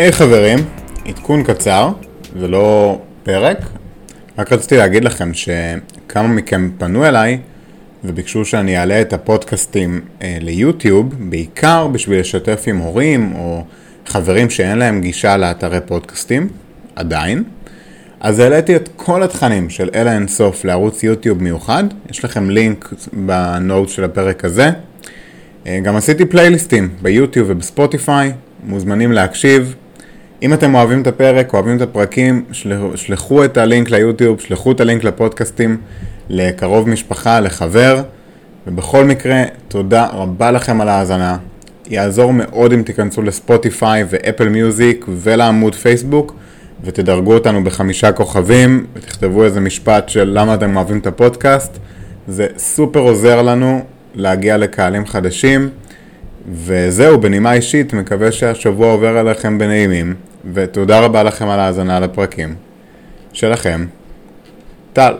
היי hey, חברים, עדכון קצר, זה לא פרק, רק רציתי להגיד לכם שכמה מכם פנו אליי וביקשו שאני אעלה את הפודקאסטים אה, ליוטיוב, בעיקר בשביל לשתף עם הורים או חברים שאין להם גישה לאתרי פודקאסטים, עדיין. אז העליתי את כל התכנים של אלה אינסוף לערוץ יוטיוב מיוחד, יש לכם לינק בנוט של הפרק הזה. אה, גם עשיתי פלייליסטים ביוטיוב ובספוטיפיי, מוזמנים להקשיב. אם אתם אוהבים את הפרק, אוהבים את הפרקים, שלחו את הלינק ליוטיוב, שלחו את הלינק לפודקאסטים לקרוב משפחה, לחבר. ובכל מקרה, תודה רבה לכם על ההאזנה. יעזור מאוד אם תיכנסו לספוטיפיי ואפל מיוזיק ולעמוד פייסבוק ותדרגו אותנו בחמישה כוכבים ותכתבו איזה משפט של למה אתם אוהבים את הפודקאסט. זה סופר עוזר לנו להגיע לקהלים חדשים. וזהו, בנימה אישית, מקווה שהשבוע עובר עליכם בנעימים, ותודה רבה לכם על ההאזנה לפרקים. שלכם, טל.